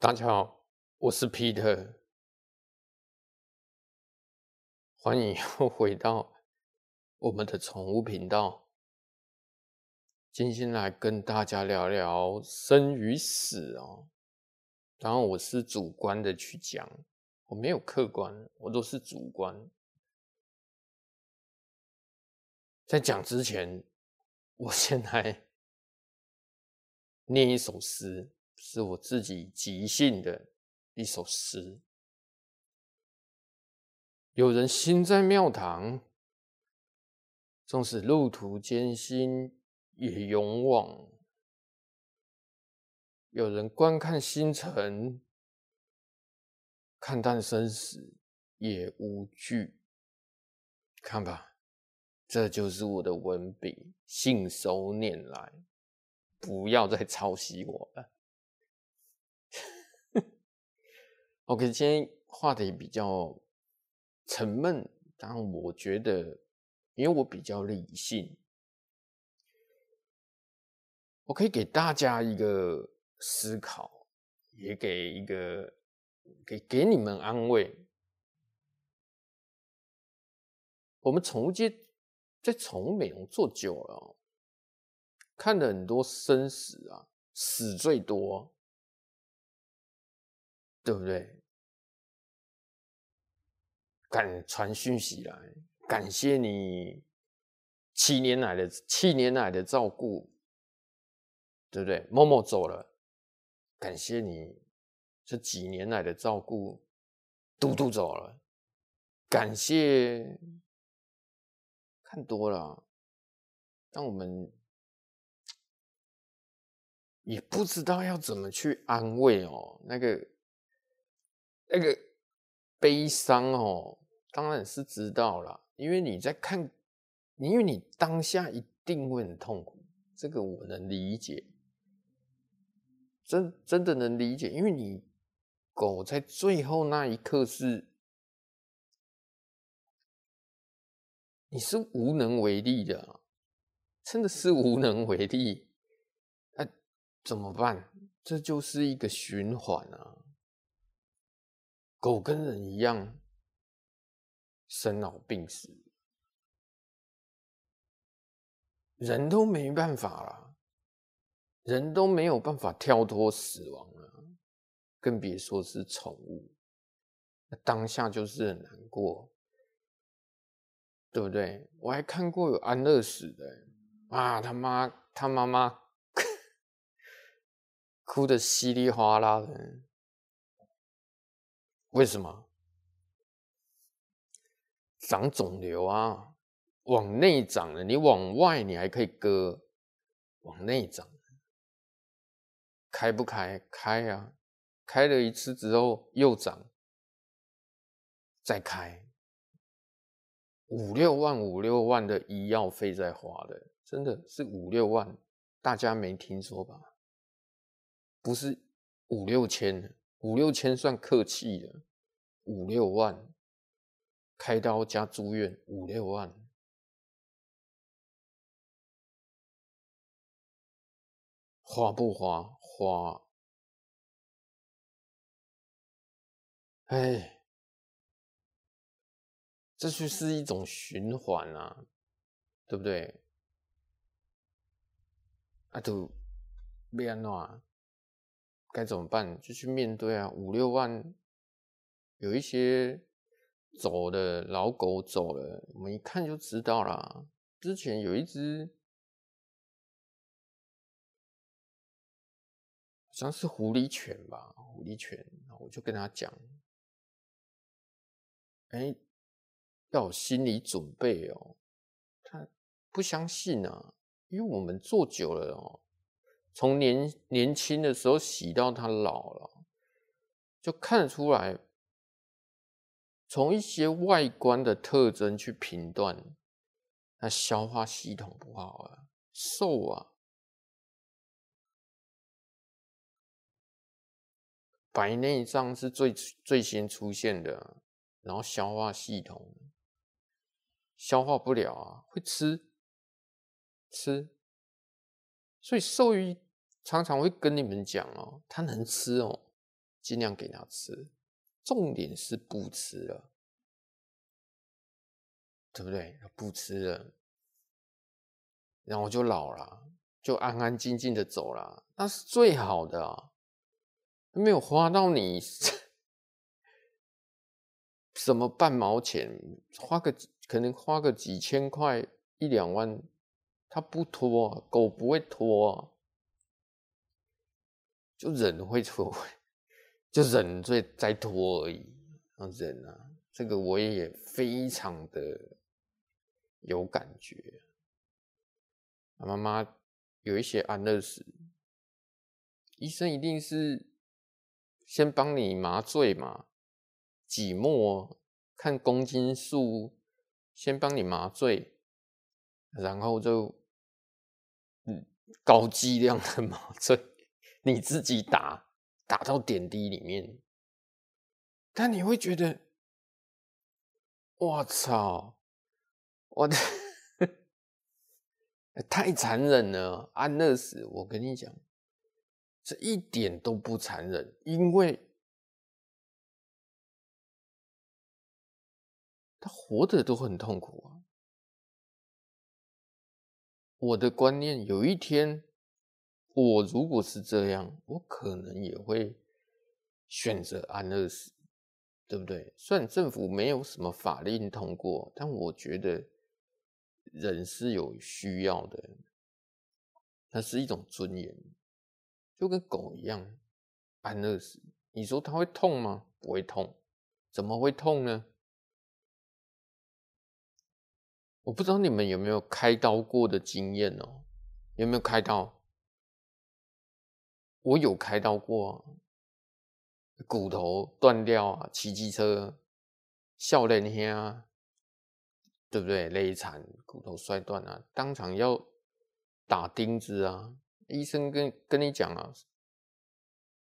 大家好，我是 Peter，欢迎又回到我们的宠物频道。今天来跟大家聊聊生与死哦。当然，我是主观的去讲，我没有客观，我都是主观。在讲之前，我先来 念一首诗。是我自己即兴的一首诗。有人心在庙堂，纵使路途艰辛也勇往；有人观看星辰，看淡生死也无惧。看吧，这就是我的文笔，信手拈来，不要再抄袭我了。OK，今天话题比较沉闷，但我觉得，因为我比较理性，我可以给大家一个思考，也给一个给给你们安慰。我们宠物界在宠物美容做久了，看了很多生死啊，死最多，对不对？敢传讯息来，感谢你七年来的七年来的照顾，对不对？默默走了，感谢你这几年来的照顾。嘟嘟走了，感谢。看多了，但我们也不知道要怎么去安慰哦，那个那个。悲伤哦，当然是知道了，因为你在看，因为你当下一定会很痛苦，这个我能理解，真真的能理解，因为你狗在最后那一刻是，你是无能为力的，真的是无能为力，那、怎么办？这就是一个循环啊。狗跟人一样，生老病死，人都没办法了，人都没有办法跳脱死亡了，更别说是宠物。当下就是很难过，对不对？我还看过有安乐死的，啊，他妈，他妈妈 哭得稀里哗啦的。为什么？长肿瘤啊，往内长的。你往外你还可以割，往内长，开不开？开啊！开了一次之后又长，再开，五六万五六万的医药费在花的，真的是五六万，大家没听说吧？不是五六千。五六千算客气了，五六万开刀加住院，五六万花不花？花。哎，这就是一种循环啊，对不对？啊，都变了。该怎么办？就去面对啊！五六万，有一些走的老狗走了，我们一看就知道啦。之前有一只，好像是狐狸犬吧，狐狸犬，我就跟他讲，哎，要有心理准备哦。他不相信啊，因为我们做久了哦。从年年轻的时候洗到他老了，就看出来。从一些外观的特征去评断，他消化系统不好啊，瘦啊，白内障是最最先出现的，然后消化系统消化不了啊，会吃吃，所以兽医。常常会跟你们讲哦，它能吃哦，尽量给他吃，重点是不吃了，对不对？不吃了，然后就老了，就安安静静的走了，那是最好的啊，没有花到你 什么半毛钱，花个可能花个几千块一两万，他不拖啊，狗不会拖啊。就忍会拖，就人在在拖而已。啊，忍啊，这个我也非常的有感觉。妈妈有一些安乐死，医生一定是先帮你麻醉嘛，挤墨，看公斤数，先帮你麻醉，然后就嗯高剂量的麻醉。你自己打打到点滴里面，但你会觉得，我操，我的 太残忍了！安乐死，我跟你讲，这一点都不残忍，因为他活着都很痛苦啊。我的观念，有一天。我如果是这样，我可能也会选择安乐死，对不对？虽然政府没有什么法令通过，但我觉得人是有需要的，那是一种尊严，就跟狗一样，安乐死。你说它会痛吗？不会痛，怎么会痛呢？我不知道你们有没有开刀过的经验哦，有没有开刀？我有开到过，骨头断掉啊，骑机车，少年兄啊，对不对？勒残，骨头摔断啊，当场要打钉子啊。医生跟跟你讲啊，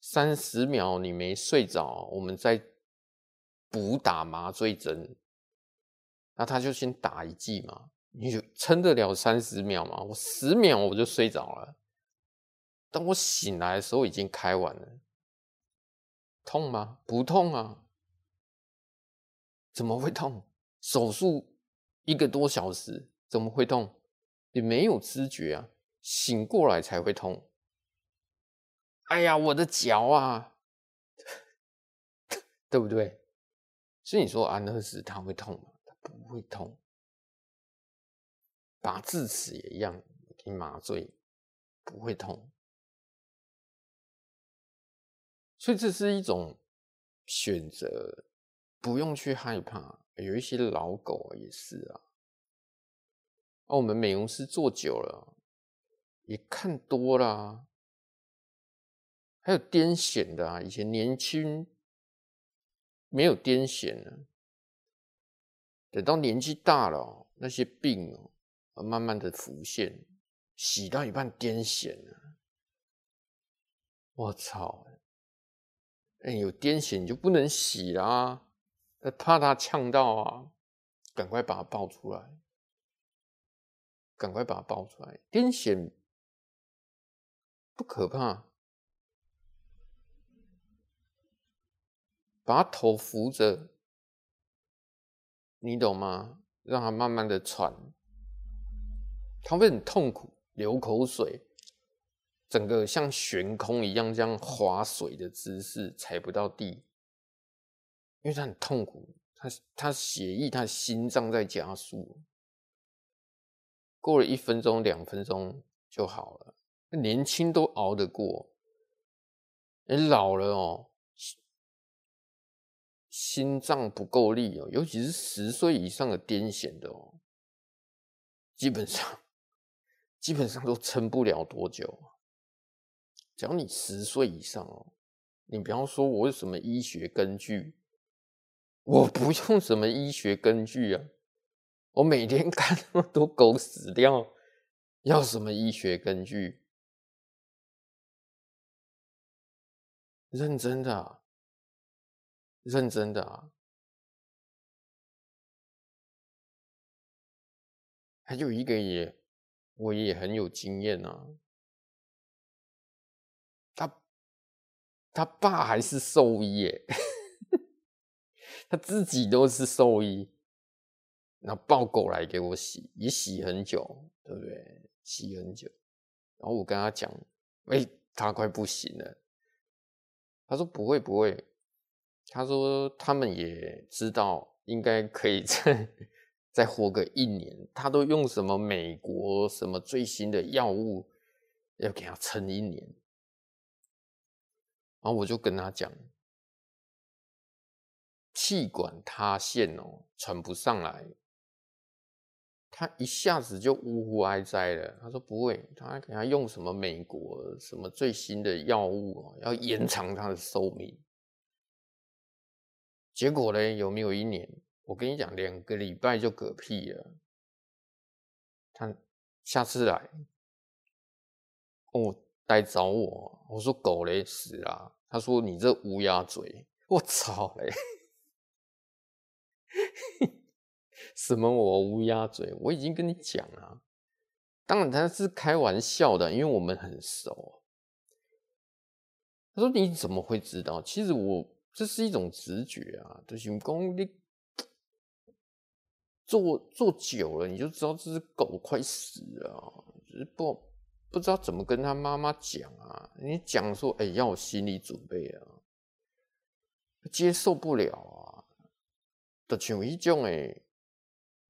三十秒你没睡着，我们再补打麻醉针。那他就先打一剂嘛，你就撑得了三十秒吗？我十秒我就睡着了。当我醒来的时候，已经开完了。痛吗？不痛啊。怎么会痛？手术一个多小时，怎么会痛？你没有知觉啊，醒过来才会痛。哎呀，我的脚啊，对不对？所以你说安乐死他会痛吗？他不会痛。拔智齿也一样，给麻醉不会痛。所以这是一种选择，不用去害怕。有一些老狗也是啊。啊我们美容师做久了，也看多了啊。还有癫痫的啊，以前年轻没有癫痫呢，等到年纪大了，那些病哦，慢慢的浮现，洗到一半癫痫了，我操！哎，有癫痫你就不能洗啦，怕它呛到啊！赶快把它抱出来，赶快把它抱出来。癫痫不可怕，把他头扶着，你懂吗？让他慢慢的喘，他会很痛苦，流口水。整个像悬空一样这样划水的姿势，踩不到地，因为他很痛苦，他他血液、他心脏在加速，过了一分钟、两分钟就好了。年轻都熬得过，你老了哦，心脏不够力哦，尤其是十岁以上的癫痫的哦，基本上基本上都撑不了多久。只要你十岁以上哦，你不要说我有什么医学根据，我不用什么医学根据啊，我每天 看那么多狗死掉，要什么医学根据？认真的啊，认真的啊，还有一个也，我也很有经验啊。他爸还是兽医耶，他自己都是兽医，然后抱狗来给我洗，也洗很久，对不对？洗很久，然后我跟他讲，哎、他快不行了。他说不会不会，他说他们也知道应该可以 再再活个一年，他都用什么美国什么最新的药物，要给他撑一年。然后我就跟他讲，气管塌陷哦，喘不上来。他一下子就呜呼哀哉了。他说不会，他还给他用什么美国什么最新的药物哦，要延长他的寿命。结果呢，有没有一年？我跟你讲，两个礼拜就嗝屁了。他下次来，哦。来找我，我说狗嘞死了。他说你这乌鸦嘴，我操嘞！什么我乌鸦嘴？我已经跟你讲了，当然他是开玩笑的，因为我们很熟。他说你怎么会知道？其实我这是一种直觉啊，就是讲你做做久了，你就知道这只狗快死了，就是不。不知道怎么跟他妈妈讲啊？你讲说，哎、要有心理准备啊，接受不了啊，就像一种哎，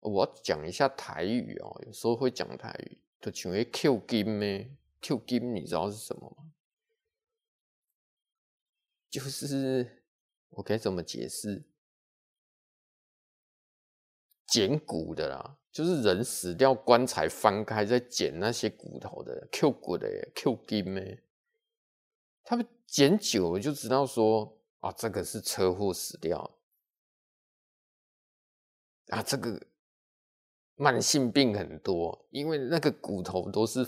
我讲一下台语哦，有时候会讲台语，就像那 Q 金呢，Q 金你知道是什么吗？就是我该怎么解释？捡骨的啦。就是人死掉，棺材翻开再捡那些骨头的，Q 骨的，Q 金的，他们捡久了就知道说啊，这个是车祸死掉啊，这个慢性病很多，因为那个骨头都是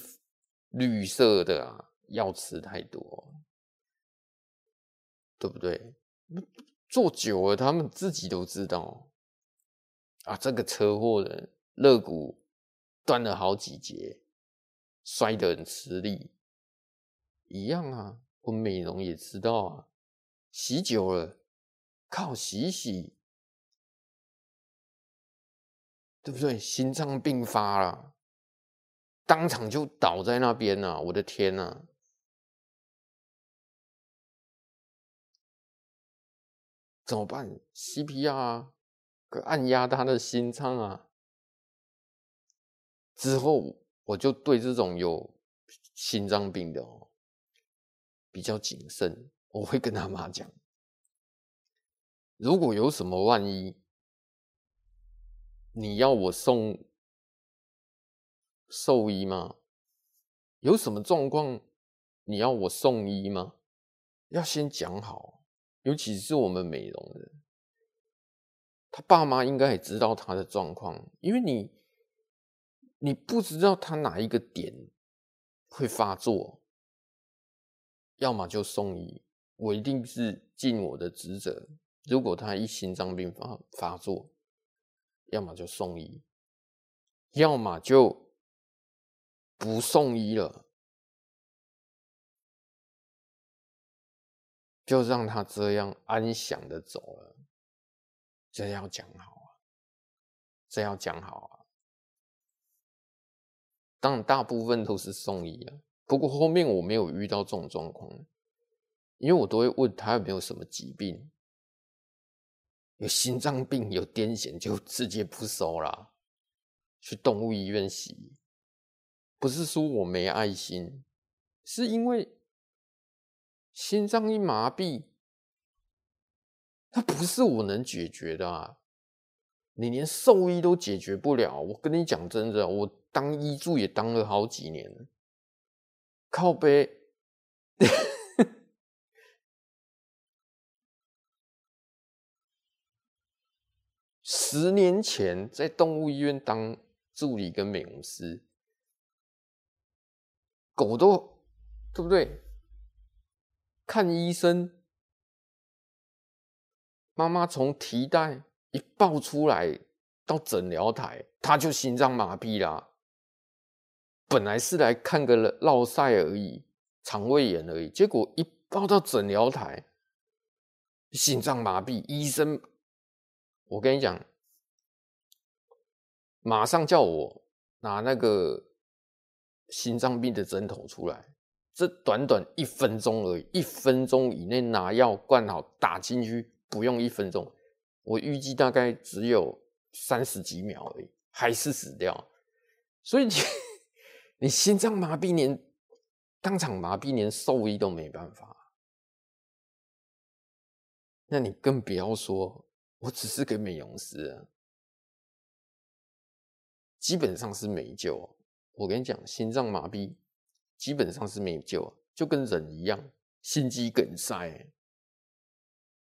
绿色的啊，药吃太多，对不对？做久了，他们自己都知道啊，这个车祸的。肋骨断了好几节，摔得很吃力，一样啊。我美容也知道啊，洗久了，靠洗洗，对不对？心脏病发了，当场就倒在那边了。我的天呐，怎么办？CPR 啊，可按压他的心脏啊。之后我就对这种有心脏病的哦比较谨慎，我会跟他妈讲，如果有什么万一，你要我送兽医吗？有什么状况你要我送医吗？要先讲好，尤其是我们美容的，他爸妈应该也知道他的状况，因为你。你不知道他哪一个点会发作，要么就送医，我一定是尽我的职责。如果他一心脏病发发作，要么就送医，要么就不送医了，就让他这样安详的走了。这要讲好啊，这要讲好啊。当然，大部分都是送医啊。不过后面我没有遇到这种状况，因为我都会问他有没有什么疾病，有心脏病、有癫痫就直接不收啦，去动物医院洗。不是说我没爱心，是因为心脏一麻痹，它不是我能解决的啊。你连兽医都解决不了，我跟你讲真的，我当医助也当了好几年，靠背，十年前在动物医院当助理跟美容师，狗都对不对？看医生，妈妈从提袋。一抱出来到诊疗台，他就心脏麻痹啦。本来是来看个落赛而已，肠胃炎而已，结果一抱到诊疗台，心脏麻痹，医生，我跟你讲，马上叫我拿那个心脏病的针头出来。这短短一分钟而已，一分钟以内拿药灌好打进去，不用一分钟。我预计大概只有三十几秒而已，还是死掉。所以你 你心脏麻痹连当场麻痹连兽医都没办法，那你更不要说，我只是个美容师啊，基本上是没救。我跟你讲，心脏麻痹。基本上是没救，就跟人一样，心肌梗塞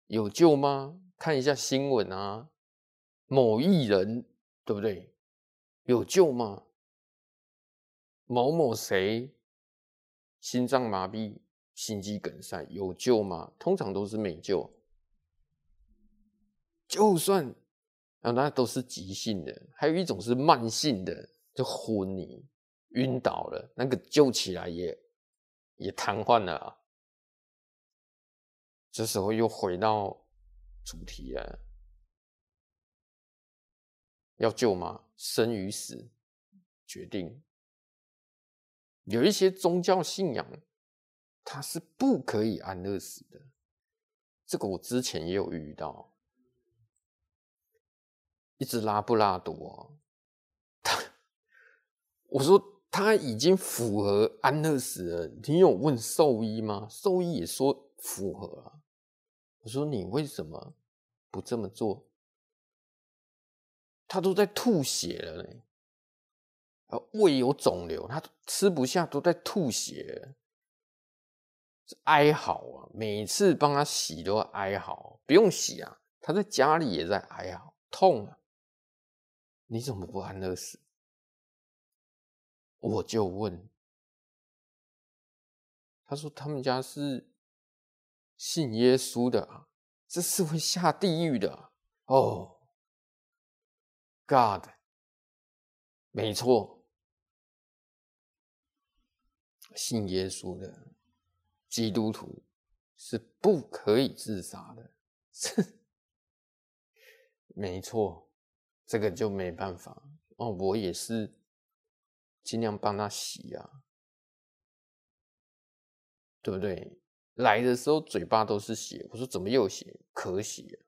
有救吗？看一下新闻啊，某艺人对不对？有救吗？某某谁心脏麻痹、心肌梗塞有救吗？通常都是没救。就算啊，那都是急性的，还有一种是慢性的，就昏迷。晕倒了，那个救起来也也瘫痪了啊。这时候又回到主题啊，要救吗？生与死决定。有一些宗教信仰，它是不可以安乐死的。这个我之前也有遇到，一只拉布拉多，他我说。他已经符合安乐死了，你有问兽医吗？兽医也说符合啊。我说你为什么不这么做？他都在吐血了呢，啊胃有肿瘤，他吃不下，都在吐血，哀嚎啊！每次帮他洗都要哀嚎，不用洗啊，他在家里也在哀嚎，痛啊！你怎么不安乐死？我就问，他说他们家是信耶稣的啊，这是会下地狱的哦。God，没错，信耶稣的基督徒是不可以自杀的，是 没错，这个就没办法哦。我也是。尽量帮他洗啊，对不对？来的时候嘴巴都是血，我说怎么又血？咳血，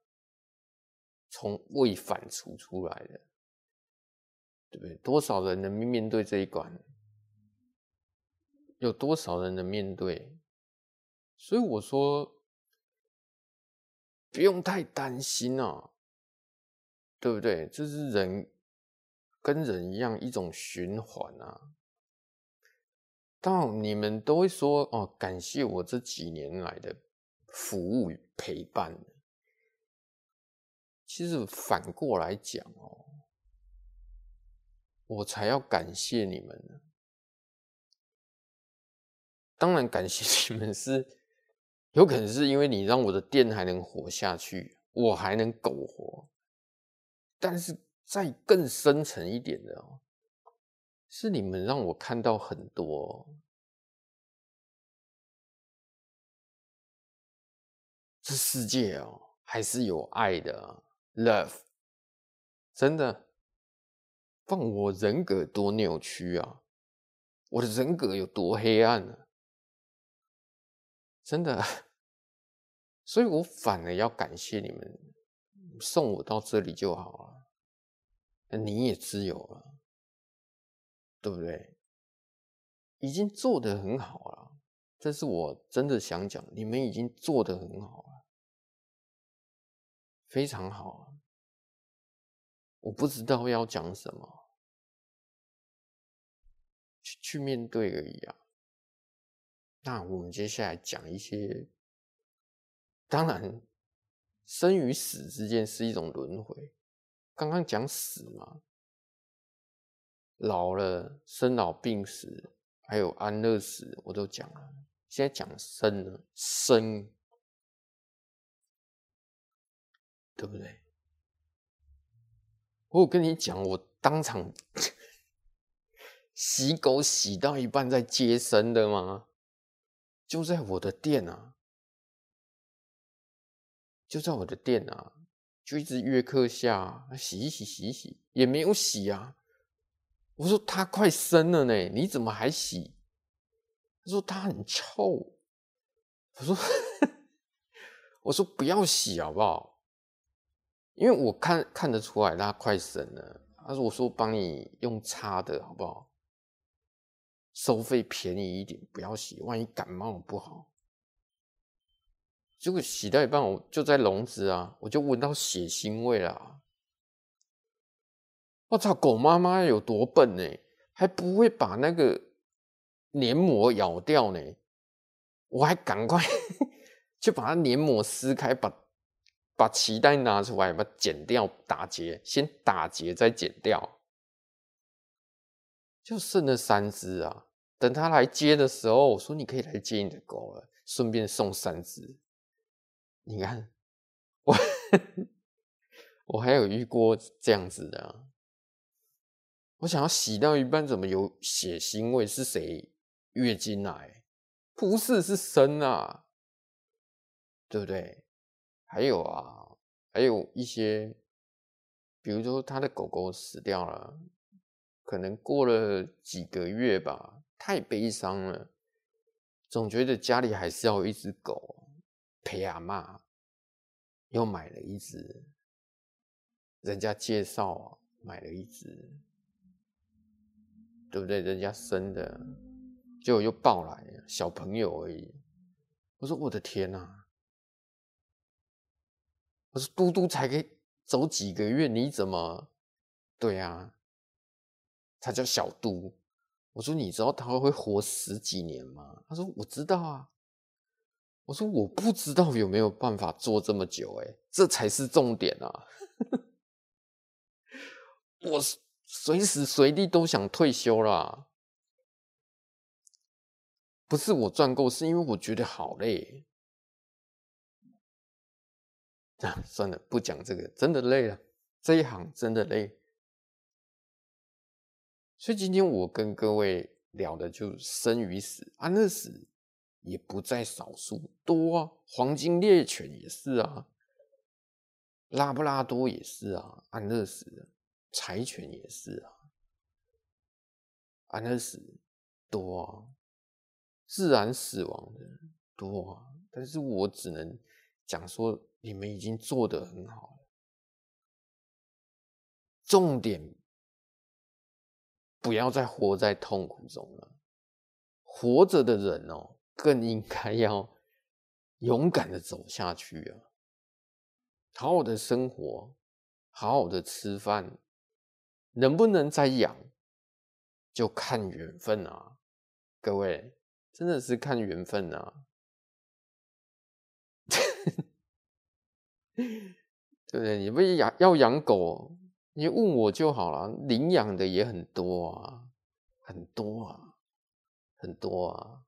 从胃反刍出来的，对不对？多少人能面对这一关？有多少人能面对？所以我说，不用太担心啊，对不对？这是人。跟人一样，一种循环啊。到，你们都会说哦，感谢我这几年来的服务与陪伴。其实反过来讲哦，我才要感谢你们呢。当然，感谢你们是有可能是因为你让我的店还能活下去，我还能苟活。但是。再更深层一点的，是你们让我看到很多，这世界哦，还是有爱的，love，真的，放我人格多扭曲啊，我的人格有多黑暗呢？真的，所以我反而要感谢你们，送我到这里就好了。你也自由了，对不对？已经做得很好了，这是我真的想讲，你们已经做得很好了，非常好啊！我不知道要讲什么，去去面对而已啊。那我们接下来讲一些，当然，生与死之间是一种轮回。刚刚讲死嘛，老了生老病死，还有安乐死，我都讲了。现在讲生了，生，对不对？我有跟你讲，我当场 洗狗洗到一半在接生的吗？就在我的店啊，就在我的店啊，就一直约客下洗一洗洗一洗，也没有洗啊。我说他快生了呢，你怎么还洗？他说他很臭。我说 我说不要洗好不好？因为我看看得出来他快生了。他说我说帮你用擦的好不好？收费便宜一点，不要洗，万一感冒不好。结果洗到一半，我就在笼子啊，我就闻到血腥味了。我操，狗妈妈有多笨呢？还不会把那个黏膜咬掉呢？我还赶快 就把它黏膜撕开，把把脐带拿出来，把它剪掉，打结，先打结再剪掉，就剩了三只啊。等他来接的时候，我说你可以来接你的狗了，顺便送三只。你看，我 我还有遇过这样子的啊，我想要洗到一半，怎么有血腥味？是谁月经来？不是，是生啊，对不对？还有啊，还有一些，比如说他的狗狗死掉了，可能过了几个月吧。太悲伤了，总觉得家里还是要一只狗陪阿妈，又买了一只，人家介绍啊，买了一只，对不对？人家生的，结果又抱来小朋友而已。我说我的天哪！我说嘟嘟才可以走几个月，你怎么？对啊，他叫小嘟。我说：“你知道他会活十几年吗？”他说：“我知道啊。”我说：“我不知道有没有办法做这么久，哎，这才是重点啊！我随时随地都想退休啦。不是我赚够，是因为我觉得好累。啊，算了，不讲这个，真的累了，这一行真的累。所以今天我跟各位聊的就生与死，安乐死也不在少数，多啊，黄金猎犬也是啊，拉布拉多也是啊，安乐死，柴犬也是啊，安乐死多啊，自然死亡的多啊，但是我只能讲说，你们已经做得很好了，重点。不要再活在痛苦中了。活着的人哦，更应该要勇敢的走下去啊！好好的生活，好好的吃饭，能不能再养，就看缘分啊！各位，真的是看缘分啊！对不对？你不养要养狗？你问我就好了，领养的也很多啊，很多啊，很多啊。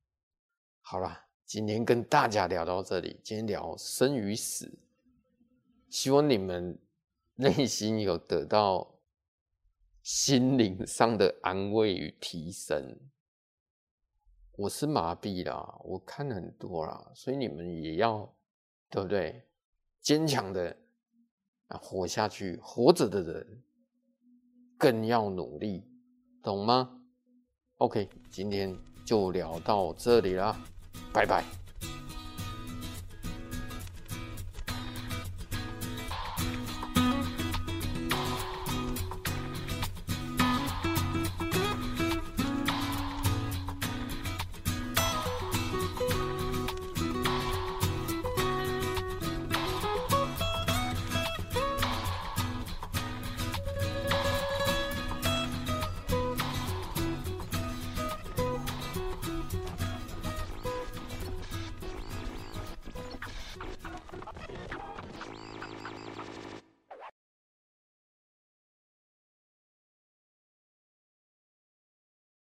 好了，今天跟大家聊到这里，今天聊生与死，希望你们内心有得到心灵上的安慰与提升。我是麻痹啦，我看很多啦，所以你们也要，对不对？坚强的。啊，活下去，活着的人更要努力，懂吗？OK，今天就聊到这里啦，拜拜。